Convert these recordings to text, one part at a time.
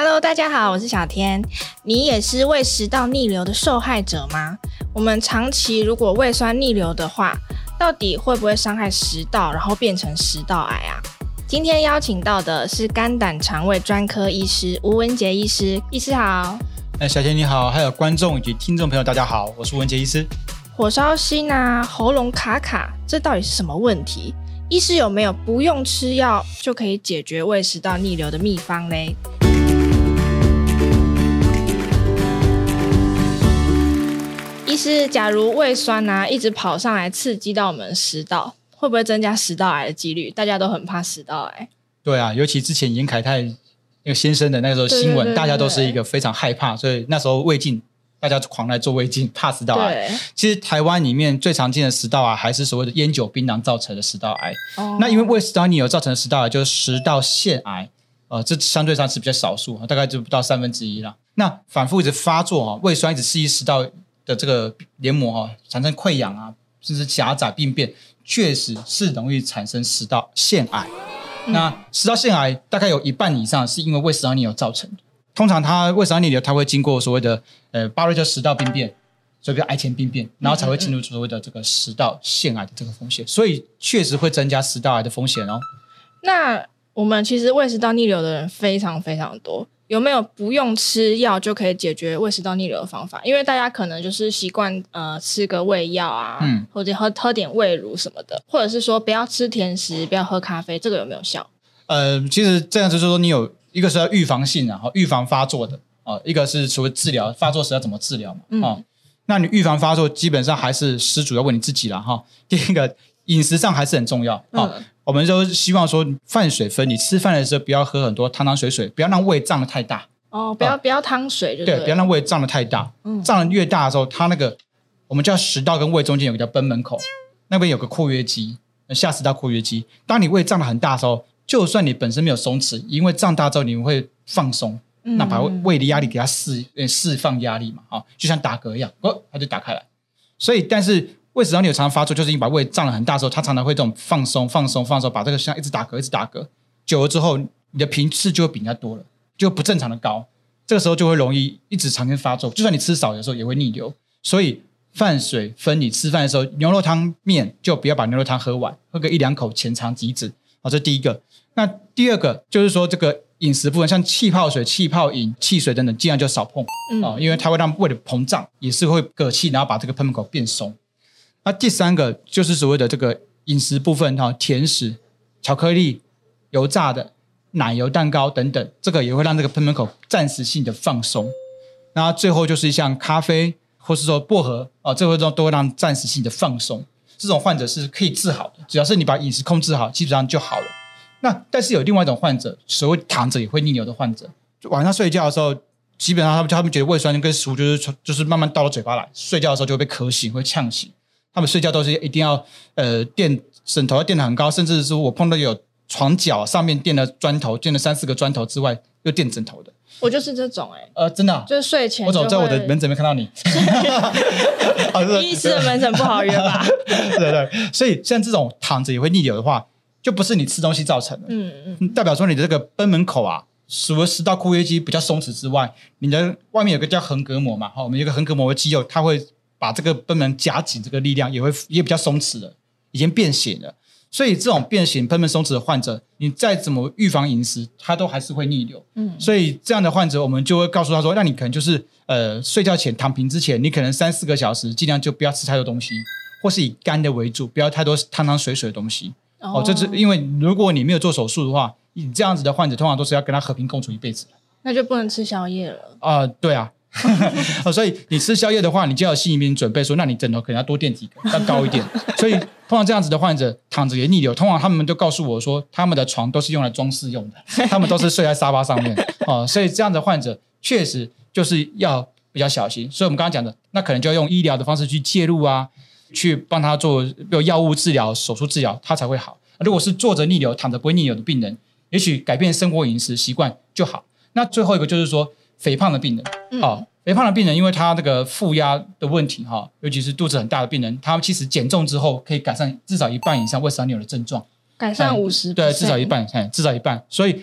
Hello，大家好，我是小天。你也是胃食道逆流的受害者吗？我们长期如果胃酸逆流的话，到底会不会伤害食道，然后变成食道癌啊？今天邀请到的是肝胆肠胃专科医师吴文杰医师，医师好。哎，小天你好，还有观众以及听众朋友大家好，我是文杰医师。火烧心啊，喉咙卡卡，这到底是什么问题？医师有没有不用吃药就可以解决胃食道逆流的秘方嘞？医师，假如胃酸呐、啊、一直跑上来刺激到我们食道，会不会增加食道癌的几率？大家都很怕食道癌。对啊，尤其之前严凯泰那个先生的那个时候新闻，对对对对，大家都是一个非常害怕，所以那时候胃镜大家狂来做胃镜，怕食道癌。其实台湾里面最常见的食道癌还是所谓的烟酒槟榔造成的食道癌。哦、那因为胃食道逆流造成的食道癌就是食道腺癌，呃，这相对上是比较少数，大概就不到三分之一了。那反复一直发作啊，胃酸一直刺激食道。的这个黏膜哈、哦、产生溃疡啊，甚至狭窄病变，确实是容易产生食道腺癌。嗯、那食道腺癌大概有一半以上是因为胃食道逆流造成的。通常它胃食道逆流，它会经过所谓的呃巴瑞特食道病变，所以叫癌前病变，然后才会进入所谓的这个食道腺癌的这个风险。所以确实会增加食道癌的风险哦。那我们其实胃食道逆流的人非常非常多。有没有不用吃药就可以解决胃食道逆流的方法？因为大家可能就是习惯呃吃个胃药啊，嗯，或者喝喝点胃乳什么的，或者是说不要吃甜食，不要喝咖啡，这个有没有效？呃，其实这样就是说，你有一个是要预防性的哈，预防发作的啊，一个是所谓治疗发作时要怎么治疗嘛，啊、嗯，那你预防发作基本上还是失主要问你自己了哈。第一个饮食上还是很重要啊。嗯我们都希望说饭水分，你吃饭的时候不要喝很多汤汤水水，不要让胃胀得太大。哦，不要、嗯、不要汤水就对，对，不要让胃胀得太大。嗯，胀得越大的时候，它那个我们叫食道跟胃中间有个叫贲门口，那边有个括约肌，下食道括约肌。当你胃胀得很大的时候，就算你本身没有松弛，因为胀大之后你会放松，嗯、那把胃的压力给它释释放压力嘛，啊，就像打嗝一样，哦，它就打开来。所以，但是。胃食道逆流常常发作，就是你把胃胀得很大的时候，它常常会这种放松、放松、放松，把这个像一直打嗝、一直打嗝，久了之后，你的频次就会比人家多了，就不正常的高。这个时候就会容易一直常年发作，就算你吃少，有时候也会逆流。所以饭水分，你吃饭的时候，牛肉汤面就不要把牛肉汤喝完，喝个一两口，浅尝即止。好，这第一个。那第二个就是说，这个饮食部分，像气泡水、气泡饮、汽水等等，尽量就少碰啊、嗯哦，因为它会让胃的膨胀，也是会嗝气，然后把这个喷门口变松。那第三个就是所谓的这个饮食部分哈，甜食、巧克力、油炸的、奶油蛋糕等等，这个也会让这个喷门口暂时性的放松。那最后就是像咖啡或是说薄荷啊，这会都都会让暂时性的放松。这种患者是可以治好的，只要是你把饮食控制好，基本上就好了。那但是有另外一种患者，所谓躺着也会逆流的患者，晚上睡觉的时候，基本上他们他们觉得胃酸跟食物就是就是慢慢到了嘴巴来，睡觉的时候就会被渴醒，会呛醒。他们睡觉都是一定要呃垫枕头要垫得很高，甚至是我碰到有床脚上面垫了砖头，垫了三四个砖头之外又垫枕头的。我就是这种哎、欸，呃，真的、啊，就是睡前。我走在我的门诊没看到你。医师的门诊不好约吧？对，对对，所以像这种躺着也会逆流的话，就不是你吃东西造成的。嗯嗯，代表说你的这个贲门口啊，除了食道括约肌比较松弛之外，你的外面有个叫横膈膜嘛，哈，我们有个横膈膜的肌肉，它会。把这个贲门夹紧，这个力量也会也比较松弛了，已经变形了。所以这种变形喷喷松弛的患者，你再怎么预防饮食，他都还是会逆流。嗯，所以这样的患者，我们就会告诉他说：“那你可能就是呃，睡觉前躺平之前，你可能三四个小时，尽量就不要吃太多东西，或是以干的为主，不要太多汤汤水水的东西。哦，这是因为如果你没有做手术的话，你这样子的患者通常都是要跟他和平共处一辈子。那就不能吃宵夜了。啊、呃，对啊。所以你吃宵夜的话，你就要心里面准备说，那你枕头可能要多垫几个，要高一点。所以通常这样子的患者躺着也逆流，通常他们都告诉我说，他们的床都是用来装饰用的，他们都是睡在沙发上面哦。所以这样的患者确实就是要比较小心。所以我们刚刚讲的，那可能就要用医疗的方式去介入啊，去帮他做有药物治疗、手术治疗，他才会好。如果是坐着逆流、躺着不会逆流的病人，也许改变生活饮食习惯就好。那最后一个就是说。肥胖的病人，嗯、哦，肥胖的病人，因为他这个负压的问题，哈、哦，尤其是肚子很大的病人，他们其实减重之后可以改善至少一半以上胃食道逆流的症状，改善五十，对，至少一半，至少一半。所以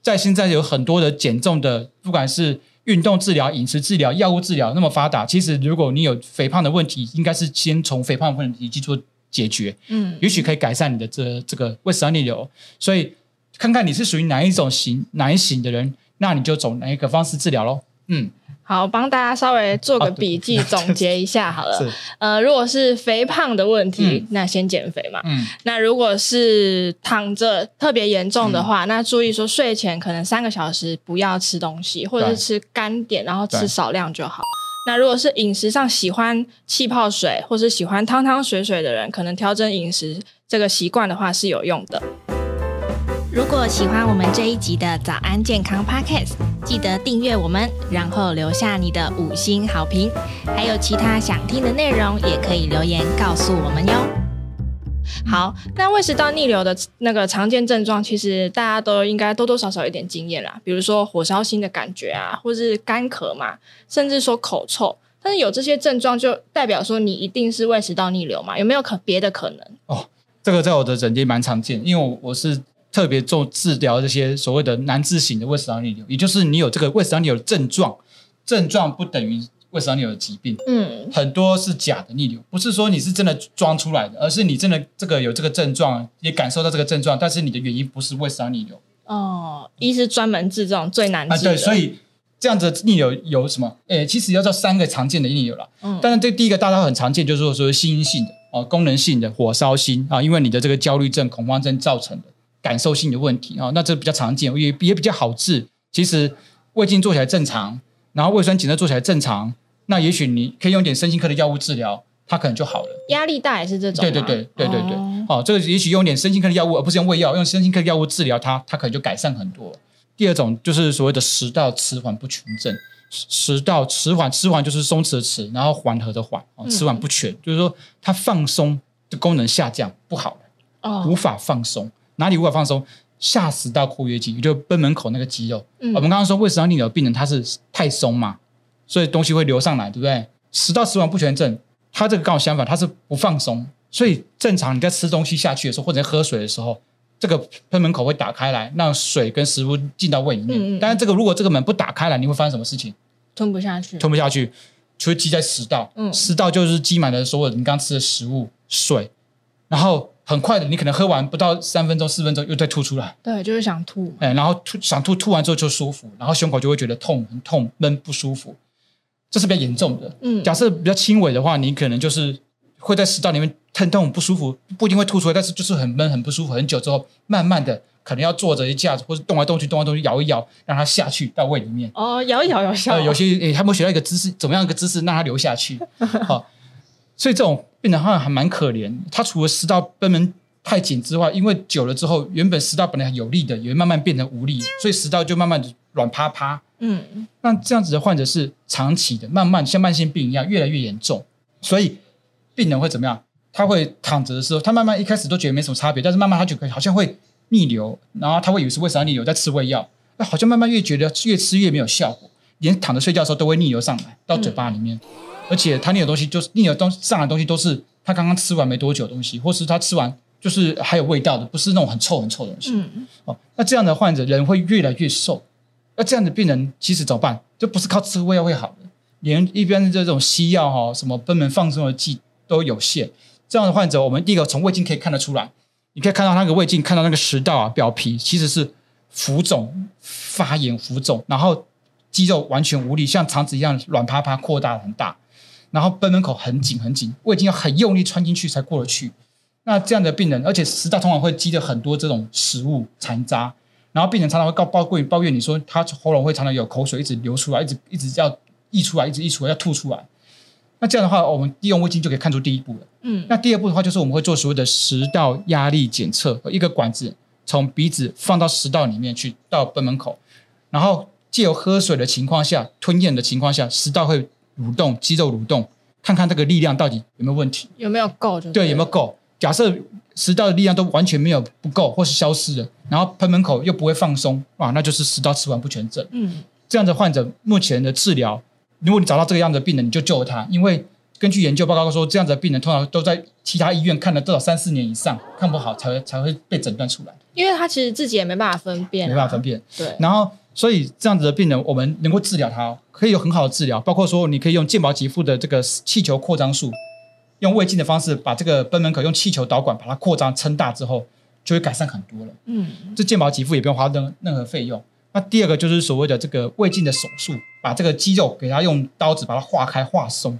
在现在有很多的减重的，不管是运动治疗、饮食治疗、药物治疗那么发达，其实如果你有肥胖的问题，应该是先从肥胖的问题去做解决，嗯，也许可以改善你的这这个胃食道逆流。所以看看你是属于哪一种型、哪一型的人，那你就走哪一个方式治疗喽，嗯。好，帮大家稍微做个笔记，总结一下好了。呃，如果是肥胖的问题，嗯、那先减肥嘛。嗯。那如果是躺着特别严重的话，嗯、那注意说睡前可能三个小时不要吃东西，或者是吃干点，然后吃少量就好。那如果是饮食上喜欢气泡水，或是喜欢汤汤水水的人，可能调整饮食这个习惯的话是有用的。如果喜欢我们这一集的早安健康 Podcast，记得订阅我们，然后留下你的五星好评。还有其他想听的内容，也可以留言告诉我们哟。好，那胃食道逆流的那个常见症状，其实大家都应该多多少少有点经验啦，比如说火烧心的感觉啊，或是干咳嘛，甚至说口臭。但是有这些症状，就代表说你一定是胃食道逆流嘛？有没有可别的可能？哦，这个在我的诊间蛮常见，因为我我是。特别做治疗这些所谓的难治型的胃食道逆流，也就是你有这个胃食道逆流的症状，症状不等于胃食道逆流的疾病。嗯，很多是假的逆流，不是说你是真的装出来的，而是你真的这个有这个症状，也感受到这个症状，但是你的原因不是胃食道逆流。哦，医师专门治这种最难治的。啊，对，所以这样子的逆流有什么？诶，其实要叫三个常见的逆流了。嗯，但是这第一个大家很常见，就是说说心因性的哦，功能性的火烧心啊，因为你的这个焦虑症、恐慌症造成的。感受性的问题啊，那这比较常见，也也比较好治。其实胃镜做起来正常，然后胃酸检测做起来正常，那也许你可以用点身心科的药物治疗，它可能就好了。压力大也是这种？对对对对对对。好、哦，这个也许用点身心科的药物，而不是用胃药，用身心科的药物治疗它，它可能就改善很多。第二种就是所谓的食道迟缓不全症，食道迟缓，迟缓就是松弛的迟，然后缓和的缓，迟缓不全，嗯、就是说它放松的功能下降不好了，哦，无法放松。哪里无法放松？下食道括约肌，也就是賁门口那个肌肉。嗯、我们刚刚说胃食道逆流病人他是太松嘛，所以东西会流上来，对不对？食道食管不全症，他这个刚好相反，他是不放松，所以正常你在吃东西下去的时候，或者喝水的时候，这个賁门口会打开来，让水跟食物进到胃里面。但是这个如果这个门不打开来，你会发生什么事情？吞不下去，吞不下去，就会积在食道。嗯，食道就是积满了所有你刚吃的食物、水，然后。很快的，你可能喝完不到三分钟、四分钟又再吐出来。对，就是想吐。哎，然后吐想吐，吐完之后就舒服，然后胸口就会觉得痛、很痛、闷、不舒服。这是比较严重的。嗯，假设比较轻微的话，你可能就是会在食道里面疼痛、不舒服，不一定会吐出来，但是就是很闷、很不舒服。很久之后，慢慢的可能要坐着一架子，或者动来动去、动来动去，摇一摇，让它下去到胃里面。哦，摇一摇摇下。呃，有些诶，他们学到一个姿势，怎么样一个姿势让它流下去？好，所以这种病人好像还蛮可怜。他除了食道贲门太紧之外，因为久了之后，原本食道本来有力的，也会慢慢变成无力，所以食道就慢慢的软趴趴。嗯，那这样子的患者是长期的，慢慢像慢性病一样越来越严重。所以病人会怎么样？他会躺着的时候，他慢慢一开始都觉得没什么差别，但是慢慢他就可以好像会逆流，然后他会以为是胃食道逆流，在吃胃药，那好像慢慢越觉得越吃越没有效果，连躺着睡觉的时候都会逆流上来到嘴巴里面，嗯、而且他那个东西就是那个东上来的东西都是他刚刚吃完没多久的东西，或是他吃完。就是还有味道的，不是那种很臭很臭的东西。嗯，哦，那这样的患者人会越来越瘦。那这样的病人其实怎么办？就不是靠吃胃药会好的，连一般的这种西药哈，什么贲门放松的剂都有限。这样的患者，我们第一个从胃镜可以看得出来，你可以看到那个胃镜，看到那个食道啊表皮其实是浮肿、发炎、浮肿，然后肌肉完全无力，像肠子一样软趴趴、扩大很大，然后贲门口很紧很紧，胃镜要很用力穿进去才过得去。那这样的病人，而且食道通常会积着很多这种食物残渣，然后病人常常会告抱怨抱怨你说他喉咙会常常有口水一直流出来，一直一直要溢出来，一直溢出来要吐出来。那这样的话，我们利用胃镜就可以看出第一步了。嗯，那第二步的话，就是我们会做所谓的食道压力检测，一个管子从鼻子放到食道里面去，到贲门口，然后借由喝水的情况下、吞咽的情况下，食道会蠕动，肌肉蠕动，看看这个力量到底有没有问题，有没有够就对，对，有没有够。假设食道的力量都完全没有不够，或是消失了，然后喷门口又不会放松，哇，那就是食道吃完不全症。嗯，这样的患者目前的治疗，如果你找到这个样的病人，你就救了他，因为根据研究报告说，这样子的病人通常都在其他医院看了至少三四年以上，看不好才会才会被诊断出来。因为他其实自己也没办法分辨、啊，没办法分辨。对。然后，所以这样子的病人，我们能够治疗他，可以有很好的治疗，包括说你可以用健保给付的这个气球扩张术，用胃镜的方式把这个贲门口用气球导管把它扩张撑大之后，就会改善很多了。嗯。这健保给付也不用花任任何费用。那第二个就是所谓的这个胃镜的手术，把这个肌肉给它用刀子把它划开划松，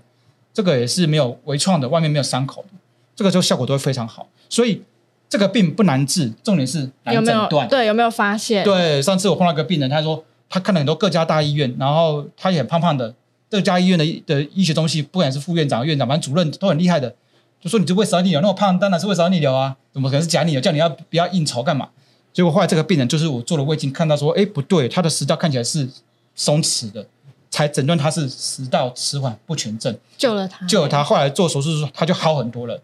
这个也是没有微创的，外面没有伤口的，这个就效果都会非常好。所以。这个病不难治，重点是难诊断。对，有没有发现？对，上次我碰到一个病人，他说他看了很多各家大医院，然后他也很胖胖的，各家医院的的医学中心，不管是副院长、院长，反正主任都很厉害的，就说你这胃食道逆流那么胖，当然是胃食道逆流啊，怎么可能是假逆流？叫你要不要应酬干嘛？结果后来这个病人就是我做了胃镜，看到说，哎，不对，他的食道看起来是松弛的，才诊断他是食道迟缓不全症，救了他，救了他。后来做手术候，他就好很多了。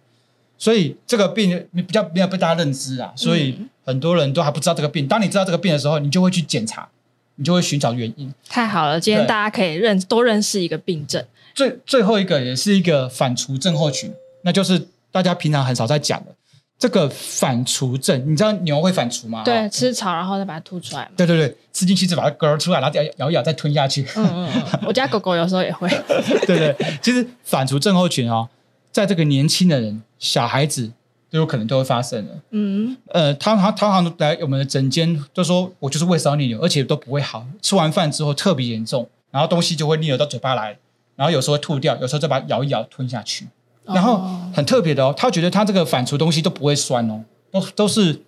所以这个病比较没有被大家认知啊，所以很多人都还不知道这个病。当你知道这个病的时候，你就会去检查，你就会寻找原因。太好了，今天大家可以认多认识一个病症。最最后一个也是一个反刍症候群，那就是大家平常很少在讲的这个反刍症。你知道牛会反刍吗？对，吃草然后再把它吐出来。对对对，吃进去再把它割出来，然后咬咬一咬再吞下去。嗯嗯嗯，我家狗狗有时候也会。对对，其实反刍症候群啊、哦，在这个年轻的人、小孩子。都有可能都会发生的。嗯，呃，他他他好像来我们的诊间，就说我就是胃食道逆流，而且都不会好。吃完饭之后特别严重，然后东西就会逆流到嘴巴来，然后有时候会吐掉，有时候再把它咬一咬吞下去。然后很特别的哦，他觉得他这个反刍东西都不会酸哦，都都是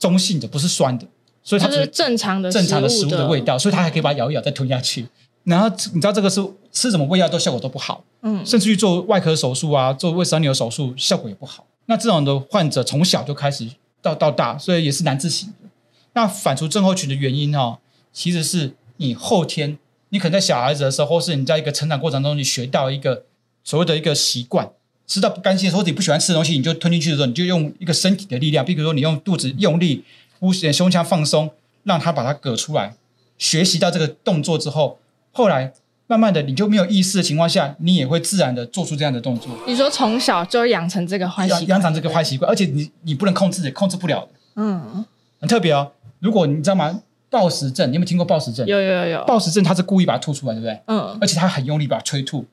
中性的，不是酸的，所以它是正常的正常的食物的味道，所以他还可以把它咬一咬再吞下去。然后你知道这个是吃什么胃药都效果都不好，嗯，甚至去做外科手术啊，做胃食道逆流手术效果也不好。那这种的患者从小就开始到到大，所以也是难治型的。那反刍症候群的原因哦，其实是你后天，你可能在小孩子的时候，或是你在一个成长过程中，你学到一个所谓的一个习惯，吃到不甘心的时候，或者你不喜欢吃的东西，你就吞进去的时候，你就用一个身体的力量，比如说你用肚子用力，呼吸，胸腔放松，让它把它嗝出来。学习到这个动作之后，后来。慢慢的，你就没有意识的情况下，你也会自然的做出这样的动作。你说从小就养成这个坏习惯，养成这个坏习惯，而且你你不能控制，也控制不了的。嗯，很特别哦。如果你知道吗？暴食症，你有没有听过暴食症？有有有有。暴食症他是故意把它吐出来，对不对？嗯。而且他很用力把它催吐。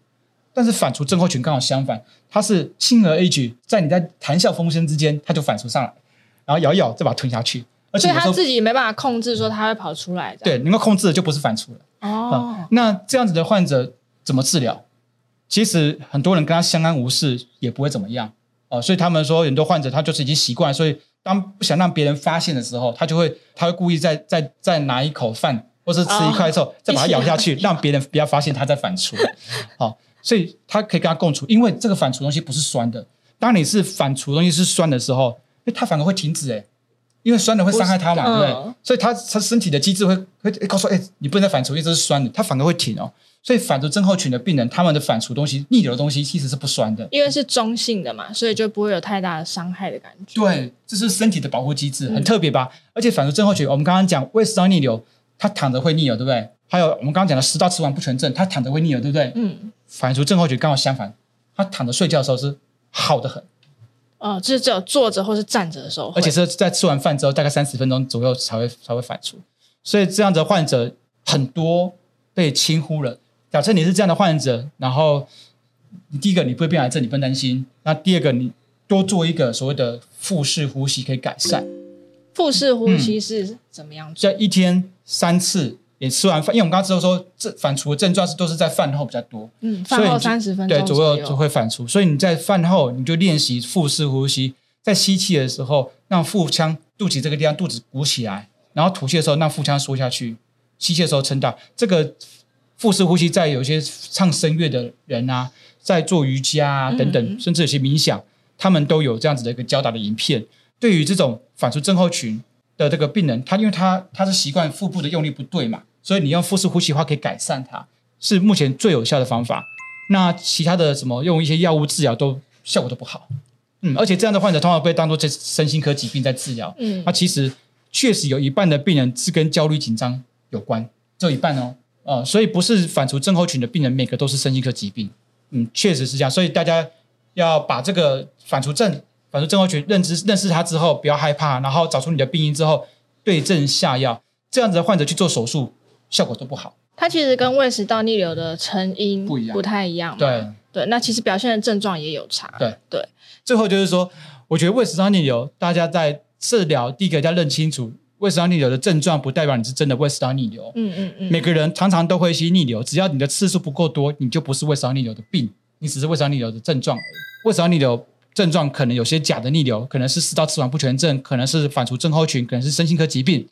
但是反刍症候群刚好相反，它是轻而易举，在你在谈笑风生之间，它就反刍上来，然后咬一咬再把它吞下去。而且所以他自己没办法控制，说他会跑出来。对，能够控制的就不是反刍了。哦、嗯。那这样子的患者。怎么治疗？其实很多人跟他相安无事也不会怎么样哦，所以他们说很多患者他就是已经习惯，所以当不想让别人发现的时候，他就会他会故意再再再拿一口饭或是吃一块之后、哦、再把它咬下去，让别人不要发现他在反刍。好、哦，所以他可以跟他共处，因为这个反刍东西不是酸的。当你是反刍东西是酸的时候，诶他反而会停止诶因为酸的会伤害它嘛，对不对？嗯、所以它它身体的机制会会告诉哎，你不能再反刍，因为这是酸的，它反而会停哦。所以反刍症候群的病人，他们的反刍东西、逆流的东西其实是不酸的，因为是中性的嘛，所以就不会有太大的伤害的感觉。对，这是身体的保护机制，很特别吧？嗯、而且反刍症候群，我们刚刚讲胃食道逆流，它躺着会逆流，对不对？还有我们刚刚讲的食道吃完不全症，它躺着会逆流，对不对？嗯。反刍症候群刚好相反，他躺着睡觉的时候是好的很。哦，就是只有坐着或是站着的时候，而且是在吃完饭之后大概三十分钟左右才会才会反出，所以这样的患者很多被轻忽了。假设你是这样的患者，然后你第一个你不会变癌症，你不用担心。那第二个你多做一个所谓的腹式呼吸可以改善。腹式呼吸是怎么样？在、嗯、一天三次。也吃完饭，因为我们刚刚知道说，这反刍的症状是都是在饭后比较多，嗯，饭后三十分钟对左右就会反刍，所以你在饭后你就练习腹式呼吸，在吸气的时候让腹腔肚脐这个地方肚子鼓起来，然后吐气的时候让腹腔缩下去，吸气的时候撑大。这个腹式呼吸在有些唱声乐的人啊，在做瑜伽啊等等，嗯、甚至有些冥想，他们都有这样子的一个教导的影片。对于这种反刍症候群的这个病人，他因为他他是习惯腹部的用力不对嘛。所以你用腹式呼吸的话，可以改善它，是目前最有效的方法。那其他的什么用一些药物治疗都效果都不好。嗯，而且这样的患者通常被当作这身心科疾病在治疗。嗯，那其实确实有一半的病人是跟焦虑紧张有关，只有一半哦。哦、呃，所以不是反刍症候群的病人每个都是身心科疾病。嗯，确实是这样。所以大家要把这个反刍症、反正症候群认知、认识它之后，不要害怕，然后找出你的病因之后，对症下药。这样子的患者去做手术，效果都不好。它其实跟胃食道逆流的成因不一样，不太一样。对对，那其实表现的症状也有差。对对。最后就是说，我觉得胃食道逆流，大家在治疗第一个要认清楚。胃食道逆流的症状不代表你是真的胃食道逆流。嗯嗯嗯。每个人常常都会吸逆流，只要你的次数不够多，你就不是胃食道逆流的病，你只是胃食道逆流的症状而已。胃食道逆流症状可能有些假的逆流，可能是食道齿管不全症，可能是反刍症候群，可能是身心科疾病。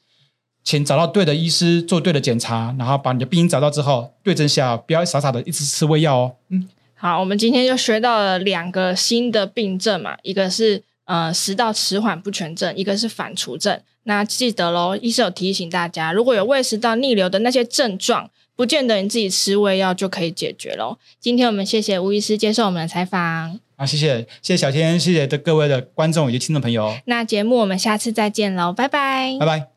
请找到对的医师做对的检查，然后把你的病因找到之后，对症下药，不要傻傻的一直吃胃药哦。嗯，好，我们今天就学到了两个新的病症嘛，一个是呃食道迟缓不全症，一个是反刍症。那记得喽，医师有提醒大家，如果有胃食道逆流的那些症状，不见得你自己吃胃药就可以解决喽。今天我们谢谢吴医师接受我们的采访。啊，谢谢，谢谢小天，谢谢的各位的观众以及听众朋友。那节目我们下次再见喽，拜拜，拜拜。